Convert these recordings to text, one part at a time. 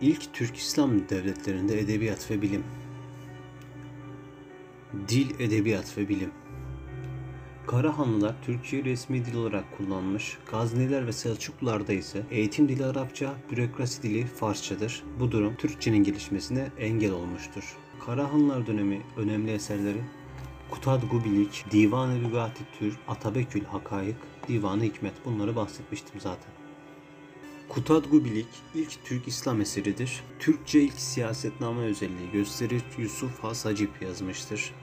İlk Türk İslam devletlerinde edebiyat ve bilim. Dil, edebiyat ve bilim. Karahanlılar Türkçeyi resmi dil olarak kullanmış, Gazneliler ve Selçuklularda ise eğitim dili Arapça, bürokrasi dili Farsçadır. Bu durum Türkçenin gelişmesine engel olmuştur. Karahanlılar dönemi önemli eserleri Kutad Gubilik, Divan-ı Lügati Türk, Atabekül Hakayık, Divan-ı Hikmet bunları bahsetmiştim zaten. Kutad Gubilik ilk Türk İslam eseridir. Türkçe ilk siyasetname özelliği gösterir. Yusuf Has Hacip yazmıştır.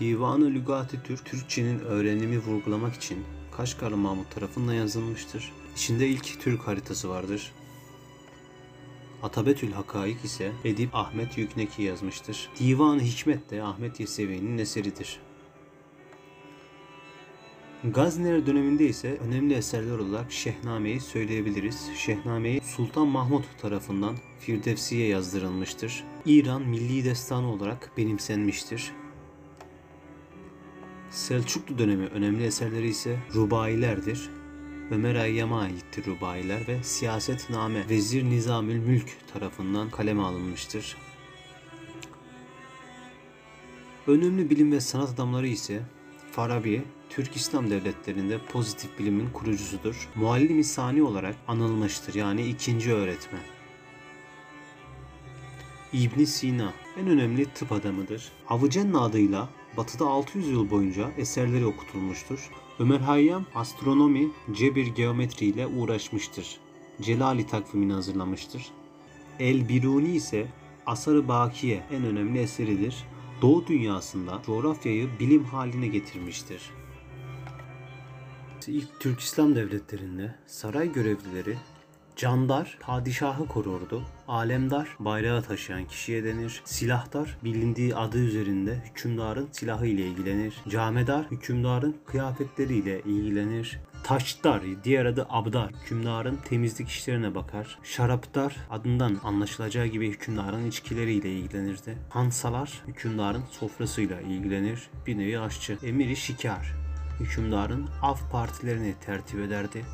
Divan-ı Lügati Türk, Türkçenin öğrenimi vurgulamak için Kaşgarlı Mahmut tarafından yazılmıştır. İçinde ilk Türk haritası vardır. Atabetül Hakaik ise Edip Ahmet Yükneki yazmıştır. Divan-ı Hikmet de Ahmet Yesevi'nin eseridir. Gazner döneminde ise önemli eserler olarak Şehname'yi söyleyebiliriz. Şehname'yi Sultan Mahmut tarafından Firdevsi'ye yazdırılmıştır. İran milli destanı olarak benimsenmiştir. Selçuklu dönemi önemli eserleri ise Rubailerdir. Ömer Hayyam'a aittir Rubailer ve Siyasetname Vezir Nizamül Mülk tarafından kaleme alınmıştır. Önemli bilim ve sanat adamları ise Farabi, Türk İslam devletlerinde pozitif bilimin kurucusudur. Muallim-i olarak anılmıştır yani ikinci öğretmen. İbn Sina en önemli tıp adamıdır. Avicenna adıyla Batı'da 600 yıl boyunca eserleri okutulmuştur. Ömer Hayyam astronomi, cebir, geometri ile uğraşmıştır. Celali takvimini hazırlamıştır. El Biruni ise Asar-ı Bakiye en önemli eseridir. Doğu dünyasında coğrafyayı bilim haline getirmiştir. İlk Türk İslam devletlerinde saray görevlileri Candar padişahı korurdu. Alemdar bayrağı taşıyan kişiye denir. Silahdar bilindiği adı üzerinde hükümdarın silahı ile ilgilenir. Camedar hükümdarın kıyafetleri ile ilgilenir. Taşdar, diğer adı Abdar, hükümdarın temizlik işlerine bakar. Şarapdar, adından anlaşılacağı gibi hükümdarın içkileriyle ilgilenirdi. Hansalar, hükümdarın sofrasıyla ilgilenir. Bir nevi aşçı. Emiri şikar, hükümdarın av partilerini tertip ederdi.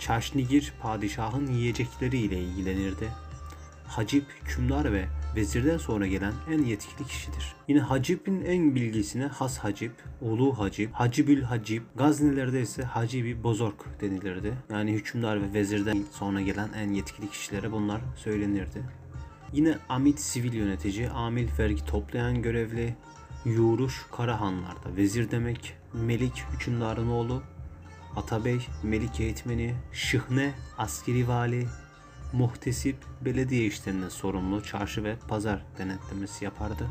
Çaşnigir padişahın yiyecekleri ile ilgilenirdi. Hacip hükümdar ve vezirden sonra gelen en yetkili kişidir. Yine Hacip'in en bilgisine Has Hacip, Ulu Hacip, Hacibül Hacip, Gaznilerde ise Hacibi Bozork denilirdi. Yani hükümdar ve vezirden sonra gelen en yetkili kişilere bunlar söylenirdi. Yine Amit sivil yönetici, Amil vergi toplayan görevli, Yuruş Karahanlar'da vezir demek, Melik hükümdarın oğlu, Atabey, Melik eğitmeni, Şıhne, askeri vali, Muhtesip, belediye işlerine sorumlu çarşı ve pazar denetlemesi yapardı.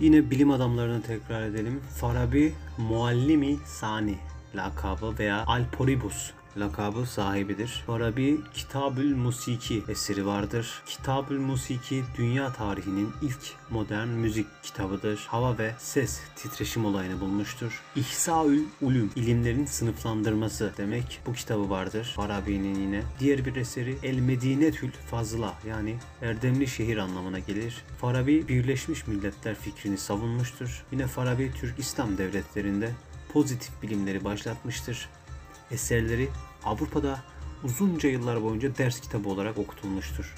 Yine bilim adamlarını tekrar edelim. Farabi, Muallimi Sani lakabı veya Alporibus lakabı sahibidir. Farabi Kitabül Musiki eseri vardır. Kitabül Musiki dünya tarihinin ilk modern müzik kitabıdır. Hava ve ses titreşim olayını bulmuştur. İhsaül Ulum ilimlerin sınıflandırması demek bu kitabı vardır. Farabi'nin yine. Diğer bir eseri El Medinetül Fazla yani erdemli şehir anlamına gelir. Farabi Birleşmiş Milletler fikrini savunmuştur. Yine Farabi Türk İslam devletlerinde pozitif bilimleri başlatmıştır eserleri Avrupa'da uzunca yıllar boyunca ders kitabı olarak okutulmuştur.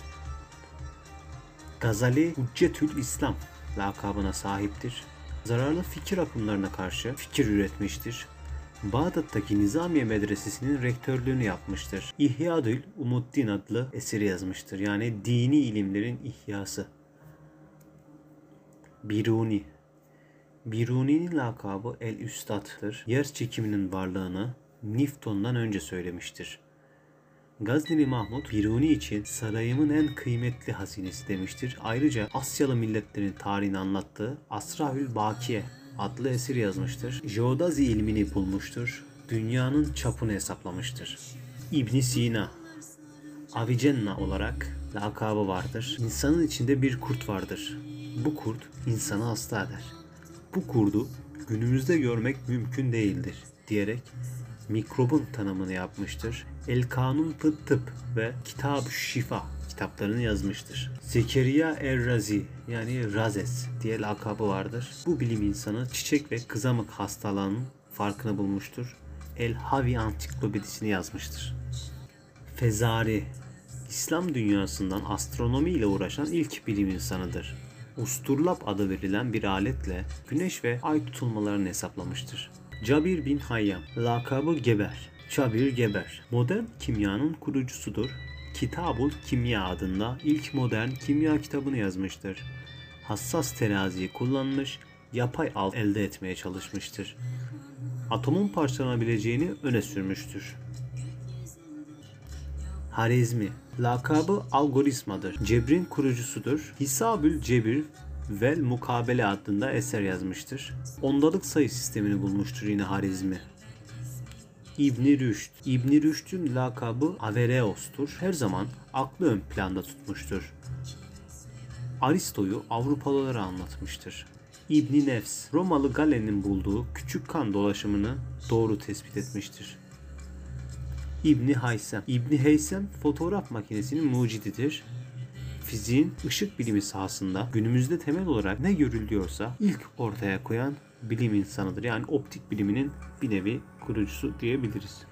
Gazali Hüccetül İslam lakabına sahiptir. Zararlı fikir akımlarına karşı fikir üretmiştir. Bağdat'taki Nizamiye Medresesi'nin rektörlüğünü yapmıştır. İhyadül Umuddin adlı eseri yazmıştır. Yani dini ilimlerin ihyası. Biruni Biruni'nin lakabı El Üstad'dır. Yer çekiminin varlığını Newton'dan önce söylemiştir. Gazneli Mahmut Biruni için sarayımın en kıymetli hazinesi demiştir. Ayrıca Asyalı milletlerin tarihini anlattığı Asrahül Bakiye adlı eser yazmıştır. Jeodazi ilmini bulmuştur. Dünyanın çapını hesaplamıştır. İbn Sina Avicenna olarak lakabı vardır. İnsanın içinde bir kurt vardır. Bu kurt insanı hasta eder. Bu kurdu günümüzde görmek mümkün değildir diyerek mikrobun tanımını yapmıştır. El Kanun Tıp Tıp ve Kitab Şifa kitaplarını yazmıştır. Zekeriya Errazi yani Razes diye lakabı vardır. Bu bilim insanı çiçek ve kızamık hastalığının farkını bulmuştur. El Havi Ansiklopedisini yazmıştır. Fezari İslam dünyasından astronomi ile uğraşan ilk bilim insanıdır. Usturlap adı verilen bir aletle güneş ve ay tutulmalarını hesaplamıştır. Cabir bin Hayyam, lakabı Geber, Cabir Geber, modern kimyanın kurucusudur. Kitabul Kimya adında ilk modern kimya kitabını yazmıştır. Hassas teraziyi kullanmış, yapay alt elde etmeye çalışmıştır. Atomun parçalanabileceğini öne sürmüştür. Harizmi Lakabı algoritmadır. Cebrin kurucusudur. Hisabül Cebir vel Mukabele adında eser yazmıştır. Ondalık sayı sistemini bulmuştur yine Harizmi. İbni Rüşd. İbni Rüşd'ün lakabı Avereos'tur. Her zaman aklı ön planda tutmuştur. Aristo'yu Avrupalılara anlatmıştır. İbni Nefs, Romalı Galen'in bulduğu küçük kan dolaşımını doğru tespit etmiştir. İbni Haysem. İbni Heysem fotoğraf makinesinin mucididir. Fiziğin ışık bilimi sahasında günümüzde temel olarak ne görülüyorsa ilk ortaya koyan bilim insanıdır. Yani optik biliminin bir nevi kurucusu diyebiliriz.